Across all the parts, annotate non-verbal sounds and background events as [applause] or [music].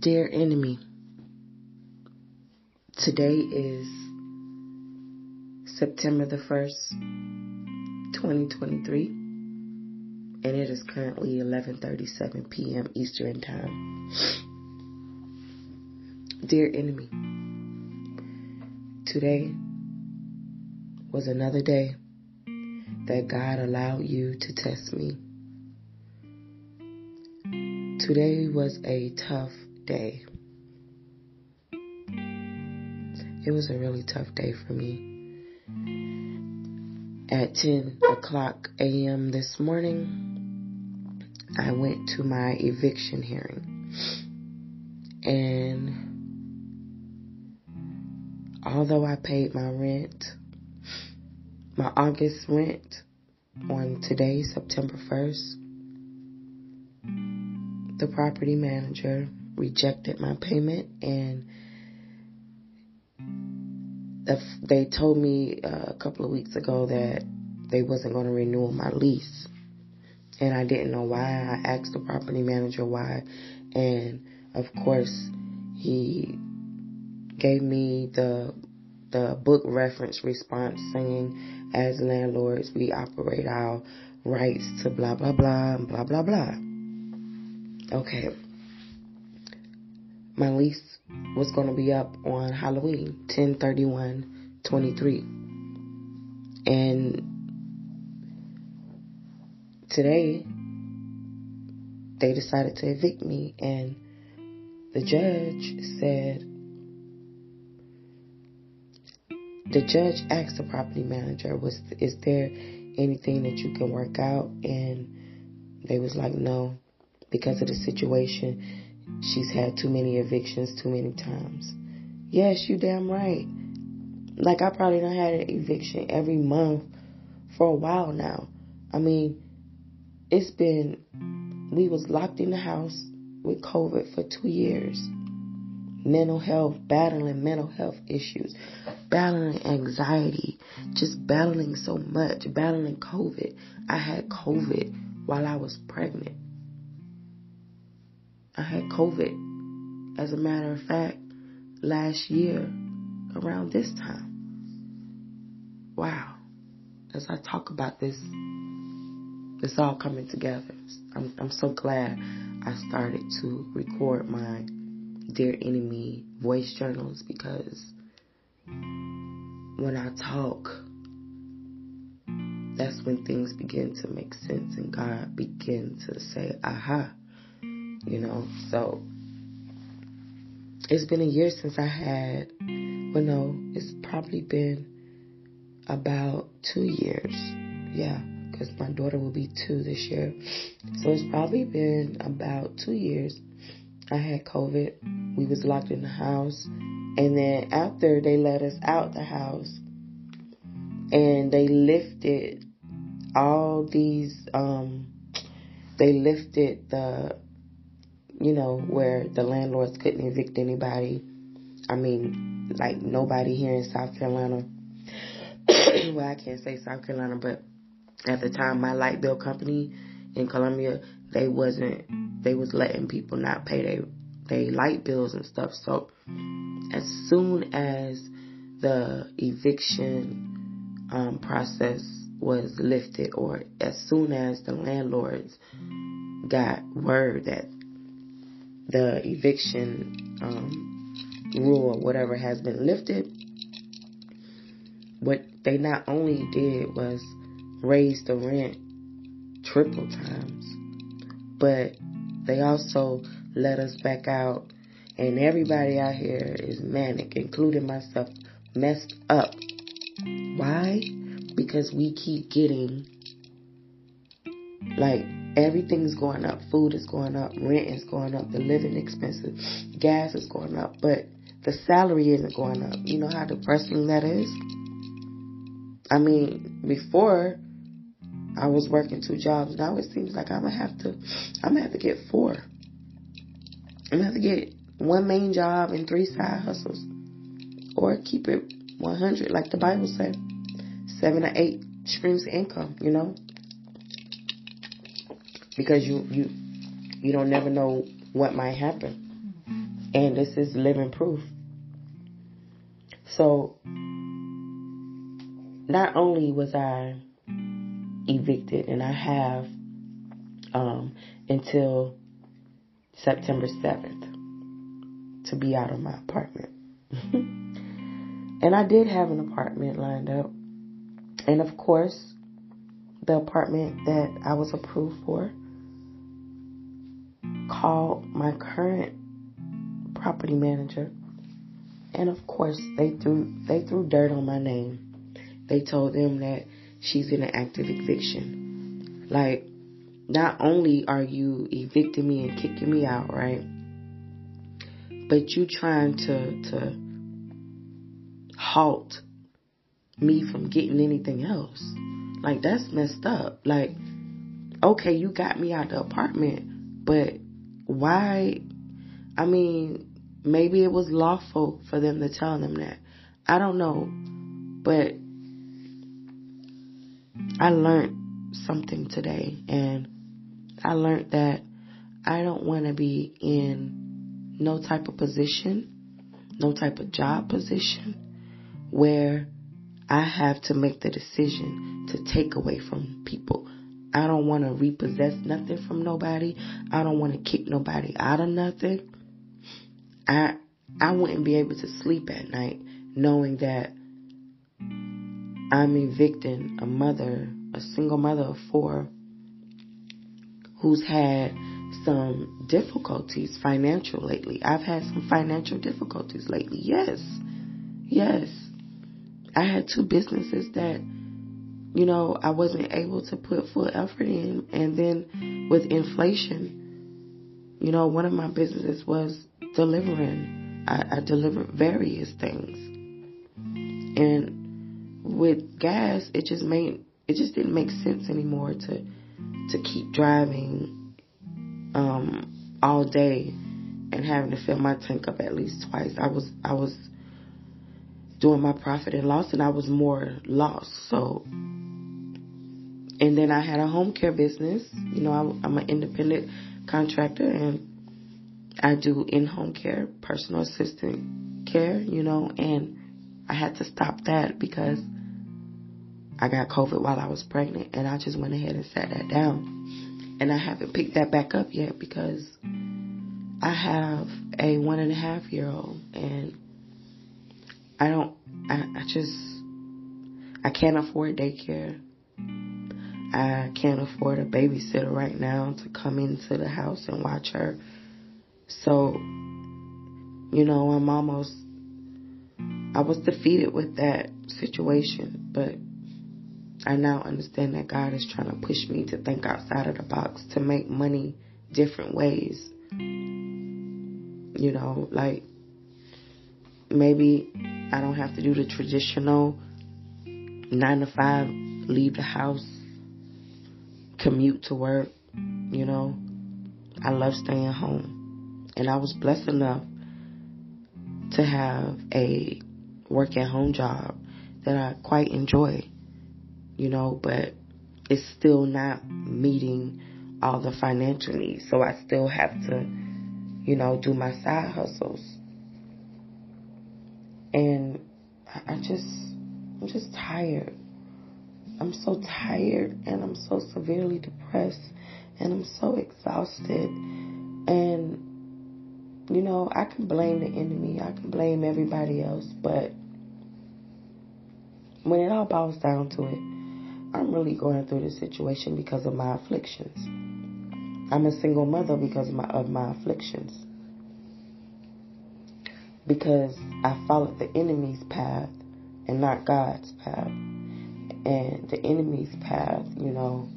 Dear enemy, today is September the 1st, 2023, and it is currently 11:37 p.m. Eastern Time. Dear enemy, today was another day that God allowed you to test me. Today was a tough day. It was a really tough day for me. At 10 o'clock a.m. this morning, I went to my eviction hearing. And although I paid my rent, my August rent on today, September 1st, the property manager rejected my payment and they told me uh, a couple of weeks ago that they wasn't going to renew my lease and I didn't know why. I asked the property manager why and of course he gave me the the book reference response saying as landlords we operate our rights to blah blah blah and blah blah blah. Okay my lease was going to be up on Halloween, 1031 23. And today, they decided to evict me, and the judge said, the judge asked the property manager, was is there anything that you can work out? And they was like, no, because of the situation She's had too many evictions too many times. Yes, you damn right. Like I probably done had an eviction every month for a while now. I mean, it's been we was locked in the house with COVID for two years. Mental health, battling mental health issues, battling anxiety, just battling so much, battling COVID. I had COVID while I was pregnant. I had COVID, as a matter of fact, last year around this time. Wow. As I talk about this, it's all coming together. I'm, I'm so glad I started to record my Dear Enemy voice journals because when I talk, that's when things begin to make sense and God begin to say, aha, you know. So it's been a year since I had, well, no, it's probably been about two years. Yeah, because my daughter will be two this year. So it's probably been about two years. I had COVID. We was locked in the house. And then after they let us out the house and they lifted all these um they lifted the you know, where the landlords couldn't evict anybody. I mean, like nobody here in South Carolina. [coughs] well, I can't say South Carolina, but at the time, my light bill company in Columbia, they wasn't, they was letting people not pay their, their light bills and stuff. So as soon as the eviction um, process was lifted, or as soon as the landlords got word that the eviction um, rule or whatever has been lifted, what they not only did was raise the rent triple times, but they also let us back out. And everybody out here is manic, including myself, messed up. Why? Because we keep getting like Everything's going up. Food is going up. Rent is going up. The living expenses. Gas is going up. But the salary isn't going up. You know how depressing that is? I mean, before I was working two jobs. Now it seems like I'm gonna have to, I'm gonna have to get four. I'm gonna have to get one main job and three side hustles, or keep it 100 like the Bible said, seven or eight streams of income. You know, because you you you don't never know what might happen. And this is living proof. So, not only was I evicted, and I have um, until September 7th to be out of my apartment. [laughs] and I did have an apartment lined up. And of course, the apartment that I was approved for called my current property manager. And of course, they threw they threw dirt on my name. They told them that she's in an active eviction. Like, not only are you evicting me and kicking me out, right? But you trying to to halt me from getting anything else. Like that's messed up. Like, okay, you got me out of the apartment, but why? I mean, maybe it was lawful for them to tell them that. I don't know, but I learned something today, and I learned that I don't want to be in no type of position, no type of job position where I have to make the decision to take away from people. I don't want to repossess nothing from nobody. I don't want to kick nobody out of nothing. I I wouldn't be able to sleep at night knowing that I'm evicting a mother, a single mother of four, who's had some difficulties financial lately. I've had some financial difficulties lately. Yes. Yes. I had two businesses that, you know, I wasn't able to put full effort in. And then with inflation, you know, one of my businesses was delivering. I, I delivered various things. And with gas, it just made, it just didn't make sense anymore to, to keep driving, um, all day and having to fill my tank up at least twice. I was, I was, doing my profit and loss and I was more lost. So, and then I had a home care business. You know, I'm, I'm an independent contractor and I do in-home care, personal assistant care, you know, and I had to stop that because I got COVID while I was pregnant and I just went ahead and sat that down. And I haven't picked that back up yet because I have a one and a half year old and I don't, I, I just, I can't afford daycare. I can't afford a babysitter right now to come into the house and watch her. So, you know, I'm almost, I was defeated with that situation, but I now understand that God is trying to push me to think outside of the box to make money different ways. You know, like maybe I don't have to do the traditional nine to five, leave the house, commute to work, you know. I love staying home. And I was blessed enough to have a work at home job that I quite enjoy, you know, but it's still not meeting all the financial needs. So I still have to, you know, do my side hustles and I just, I'm just tired. I'm so tired and I'm so severely depressed and I'm so exhausted. And, you know, I can blame the enemy, I can blame everybody else, but when it all boils down to it, I'm really going through this situation because of my afflictions. I'm a single mother because of my, of my afflictions because I followed the enemy's path and not God's path. And the enemy's path, you know,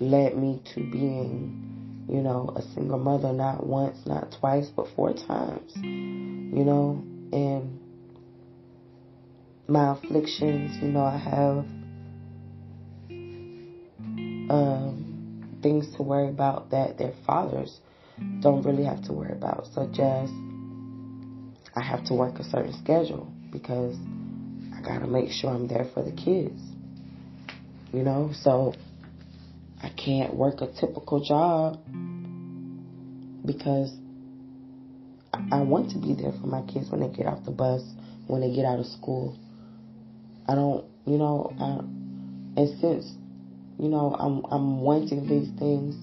led me to being, you know, a single mother not once, not twice, but four times, you know, and my afflictions, you know, I have um, things to worry about that their fathers don't really have to worry about, such as I have to work a certain schedule because I got to make sure I'm there for the kids. You know, so I can't work a typical job because I want to be there for my kids when they get off the bus, when they get out of school. I don't, you know, I, and since, you know, I'm I'm wanting these things,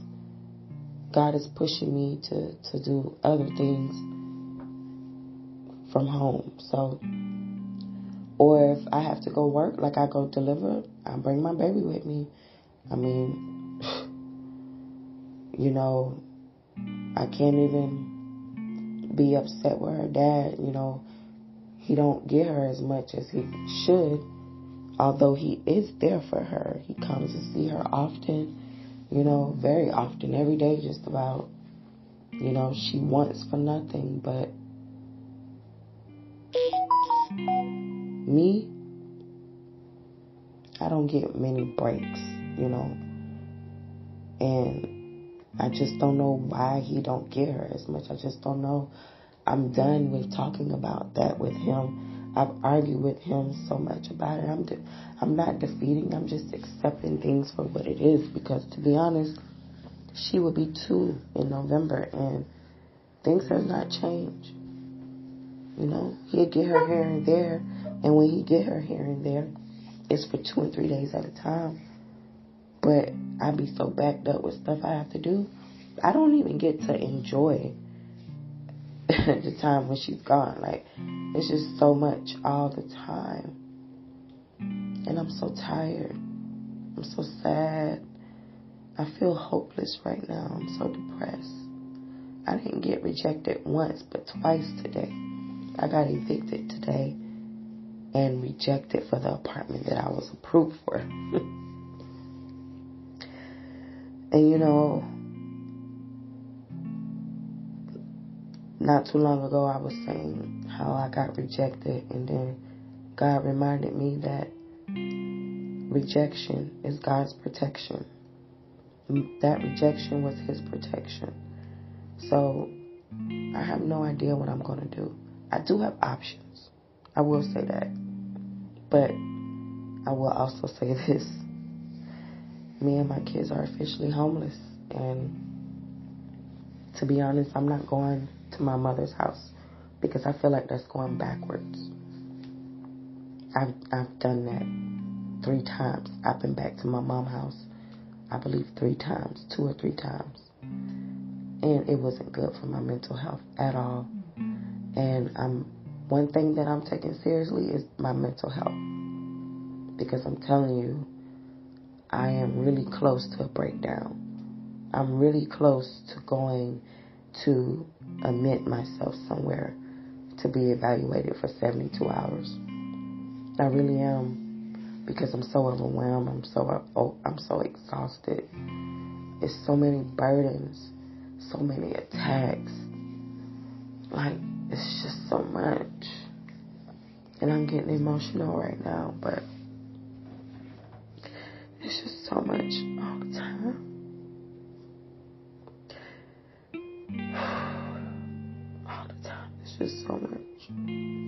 God is pushing me to to do other things from home. So, or if I have to go work, like I go deliver, I bring my baby with me. I mean, [sighs] you know, I can't even be upset with her dad. You know, he don't get her as much as he should. Although he is there for her, he comes to see her often. You know, very often, every day, just about. You know, she wants for nothing, but me, I don't get many breaks, you know. And I just don't know why he don't get her as much. I just don't know. I'm done with talking about that with him. I've argued with him so much about it. I'm de- I'm not defeating. I'm just accepting things for what it is because to be honest, she will be 2 in November and things have not changed. You know, he'll get her here and there and when he get her here and there, it's for two and three days at a time. But I be so backed up with stuff I have to do. I don't even get to enjoy [laughs] the time when she's gone. Like, it's just so much all the time. And I'm so tired. I'm so sad. I feel hopeless right now. I'm so depressed. I didn't get rejected once, but twice today. I got evicted today and rejected for the apartment that I was approved for. [laughs] and you know, not too long ago I was saying how I got rejected and then God reminded me that rejection is God's protection. That rejection was his protection. So I have no idea what I'm going to do. I do have options. I will say that. But I will also say [laughs] this. Me and my kids are officially homeless. And to be honest, I'm not going to my mother's house because I feel like that's going backwards. I've, I've done that three times. I've been back to my mom's house, I believe three times, two or three times. And it wasn't good for my mental health at all. And I'm one thing that I'm taking seriously is my mental health. Because I'm telling you, I am really close to a breakdown. I'm really close to going to admit myself somewhere to be evaluated for 72 hours. I really am because I'm so overwhelmed. I'm so oh, I'm so exhausted. It's so many burdens, so many attacks. Like it's just so much. And I'm getting emotional right now, but it's just so much all the time. [sighs] All the time. It's just so much.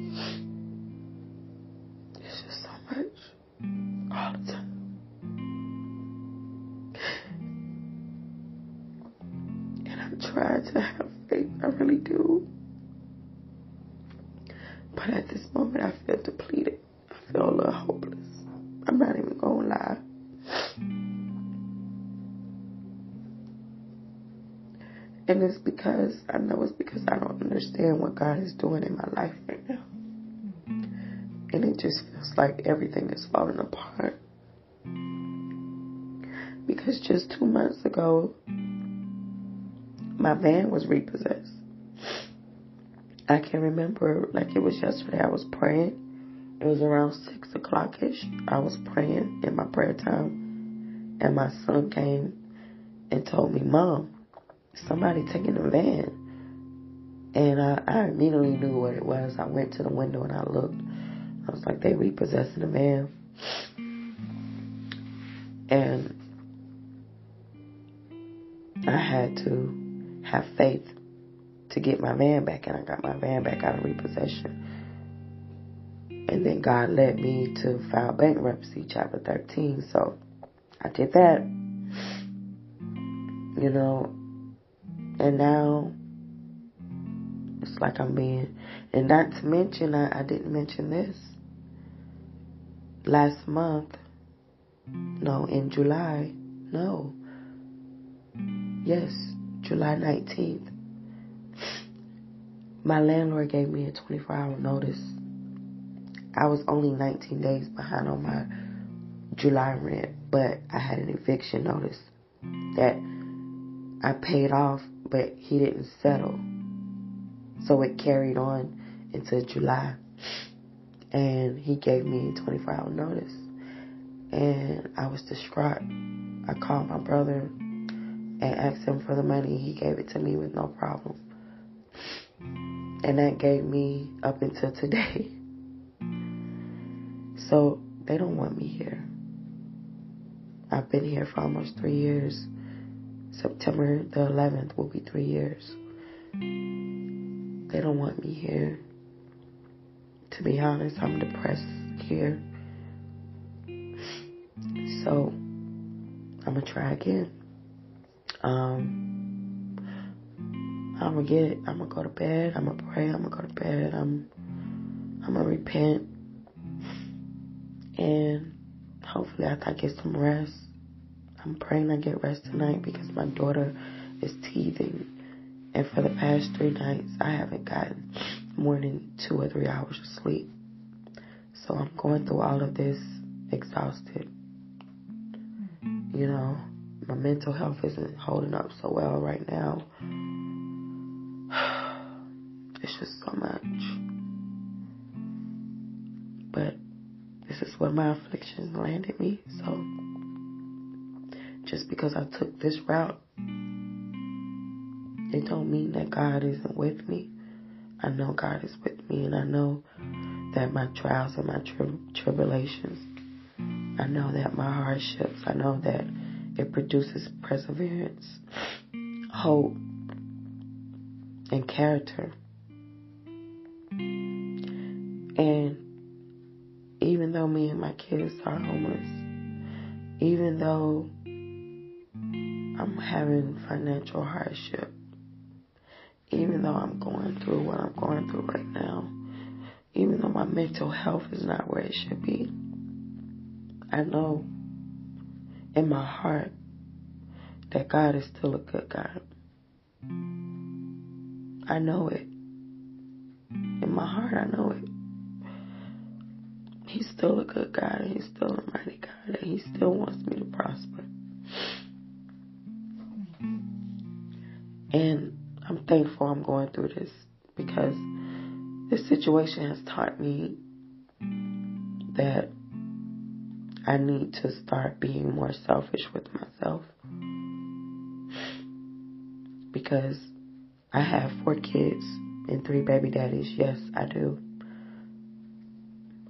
Because, I know it's because I don't understand what God is doing in my life right now. And it just feels like everything is falling apart. Because just two months ago, my van was repossessed. I can remember like it was yesterday. I was praying. It was around six o'clock ish. I was praying in my prayer time, and my son came and told me, "Mom, somebody taking the van." And I, I immediately knew what it was. I went to the window and I looked. I was like, "They repossessing the van," and I had to have faith to get my van back, and I got my van back out of repossession. And then God led me to file bankruptcy, chapter 13. So I did that. You know, and now It's like I'm being, and not to mention, I, I didn't mention this. Last month, no, in July, no. Yes, July 19th. My landlord gave me a 24 hour notice. I was only 19 days behind on my July rent, but I had an eviction notice that I paid off, but he didn't settle. So it carried on into July. And he gave me a 24 hour notice. And I was distraught. I called my brother and asked him for the money. He gave it to me with no problem. And that gave me up until today. [laughs] So they don't want me here. I've been here for almost three years. September the 11th will be three years. They don't want me here. To be honest, I'm depressed here. So, I'm gonna try again. Um, I'm gonna get, I'm gonna go to bed, I'm gonna pray, I'm gonna go to bed, I'm, I'm gonna repent. And hopefully I get some rest, I'm praying I get rest tonight because my daughter is teething. And for the past three nights, I haven't gotten more than two or three hours of sleep. So I'm going through all of this exhausted. You know, my mental health isn't holding up so well right now. [sighs] It's just so much. But this is where my afflictions landed me, so just because I took this route, it don't mean that God isn't with me. I know God is with me, and I know that my trials and my tri- tribulations, I know that my hardships, I know that it produces perseverance, hope, and character. And even though me and my kids are homeless, even though I'm having financial hardship. Even though I'm going through what I'm going through right now, even though my mental health is not where it should be, I know in my heart that God is still a good God. I know it. In my heart, I know it. He's still a good God and He's still a mighty God and He still wants me to prosper. And I'm thankful I'm going through this because this situation has taught me that I need to start being more selfish with myself. Because I have four kids and three baby daddies. Yes, I do.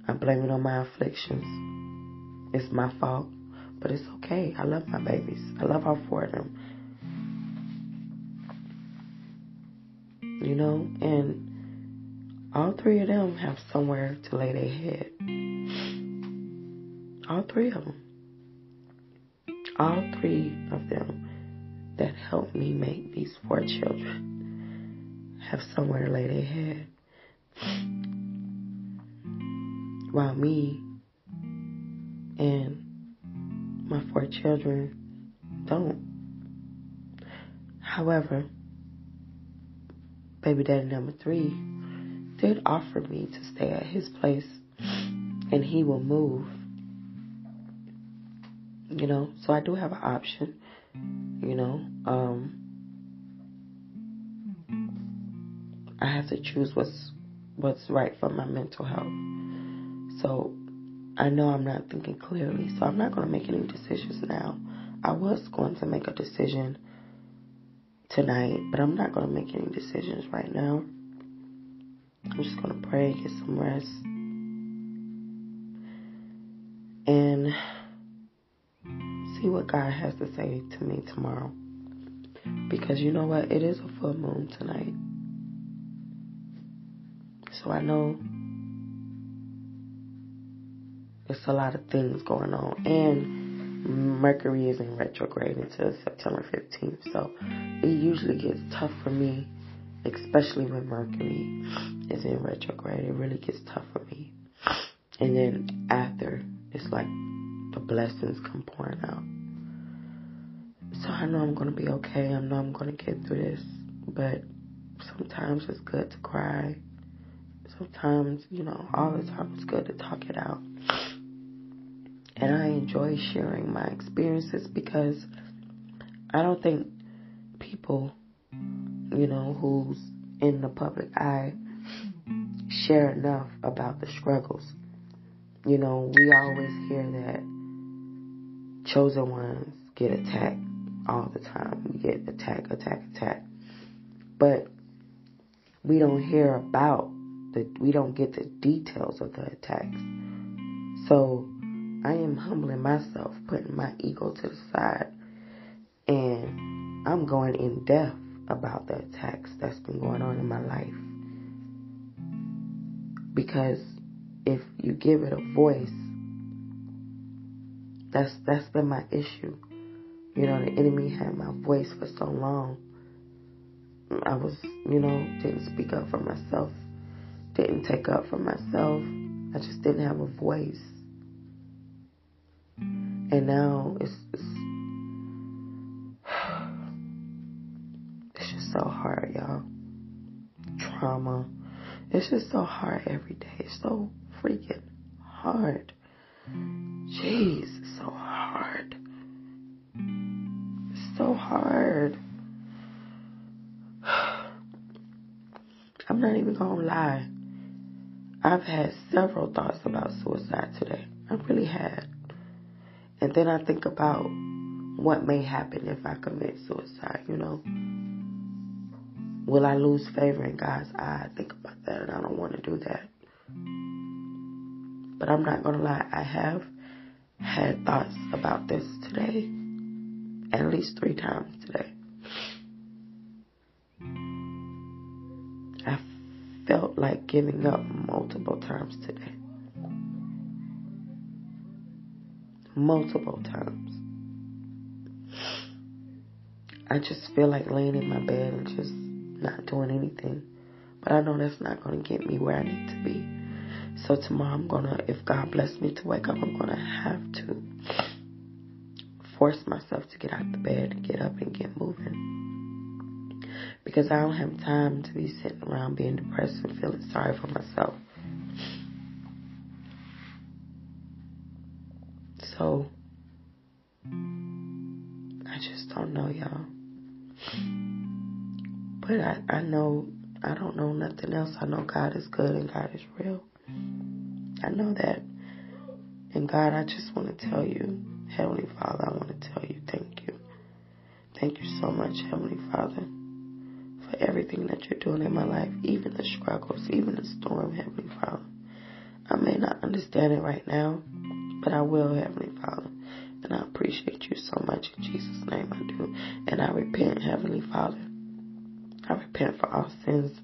I blame it on my afflictions. It's my fault. But it's okay. I love my babies. I love all four of them. You know, and all three of them have somewhere to lay their head. All three of them. All three of them that helped me make these four children have somewhere to lay their head. While me and my four children don't. However, baby daddy number three did offer me to stay at his place and he will move. You know, so I do have an option, you know. Um I have to choose what's what's right for my mental health. So I know I'm not thinking clearly, so I'm not going to make any decisions now. I was going to make a decision tonight, but I'm not going to make any decisions right now. I'm just going to pray, get some rest, and see what God has to say to me tomorrow. Because you know what? It is a full moon tonight. So I know there's a lot of things going on. And Mercury is in retrograde until September 15th. So it usually gets tough for me especially when Mercury is in retrograde. It really gets tough for me. And then after, it's like the blessings come pouring out. So I know I'm going to be okay. I know I'm going to get through this. But sometimes it's good to cry. Sometimes, you know, all the time it's good to talk it out. And I enjoy sharing my experiences because I don't think people, you know, who's in the public eye share enough about the struggles. You know, we always hear that chosen ones get attacked all the time. We get attack, attack, attack. But we don't hear about the, we don't get the details of the attacks. So I am humbling myself, putting my ego to the side, and I'm going in depth about the attacks that's been going on in my life. Because if you give it a voice, that's that's been my issue. You know, the enemy had my voice for so long. I was, you know, didn't speak up for myself, didn't take up for myself. I just didn't have a voice. And now it's, it's [sighs] it's just so hard, y'all. Trauma. It's just so hard every day. It's so freaking hard. Jeez, so hard. It's so hard. [sighs] I'm not even gonna lie. I've had several thoughts about suicide today. I really had. And then I think about what may happen if I commit suicide, you know. Will I lose favor in God's eye? I think about that and I don't want to do that. But I'm not going to lie, I have had thoughts about this today, at least three times today. I felt like giving up multiple times today. Multiple times. I just feel like laying in my bed and just not doing anything. But I know that's not going to get me where I need to be. So tomorrow I'm going to, if God bless me to wake up, I'm going to have to force myself to get out of the bed and get up and get moving. Because I don't have time to be sitting around being depressed and feeling sorry for myself. So, I just don't know, y'all. But I, I know, I don't know nothing else. I know God is good and God is real. I know that. And God, I just want to tell you, Heavenly Father, I want to tell you thank you. Thank you so much, Heavenly Father, for everything that you're doing in my life, even the struggles, even the storm, Heavenly Father. I may not understand it right now, but I will, Heavenly Father. And I appreciate you so much. In Jesus' name I do. And I repent, Heavenly Father. I repent for all sins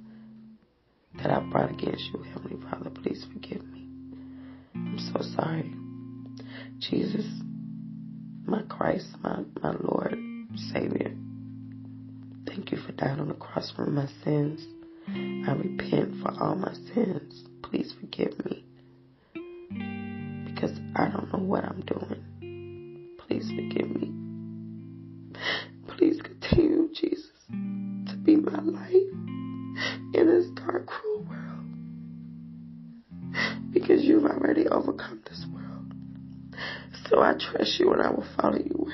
that I brought against you, Heavenly Father. Please forgive me. I'm so sorry. Jesus, my Christ, my, my Lord, Savior. Thank you for dying on the cross for my sins. I repent for all my sins. Please forgive me. I don't know what I'm doing. Please forgive me. Please continue, Jesus, to be my light in this dark, cruel world. Because you've already overcome this world. So I trust you and I will follow you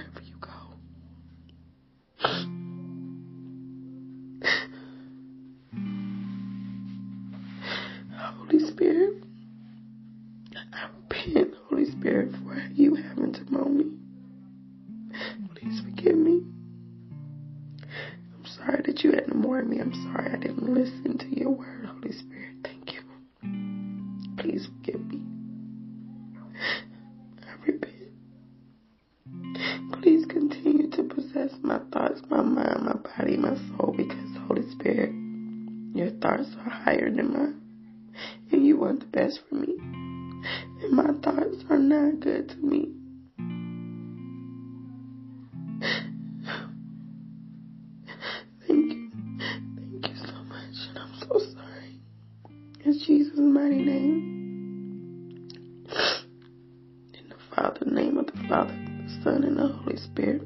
forgive me. I repent. Please continue to possess my thoughts, my mind, my body, my soul, because Holy Spirit, your thoughts are higher than mine. And you want the best for me. And my thoughts are not good to me. Spirit.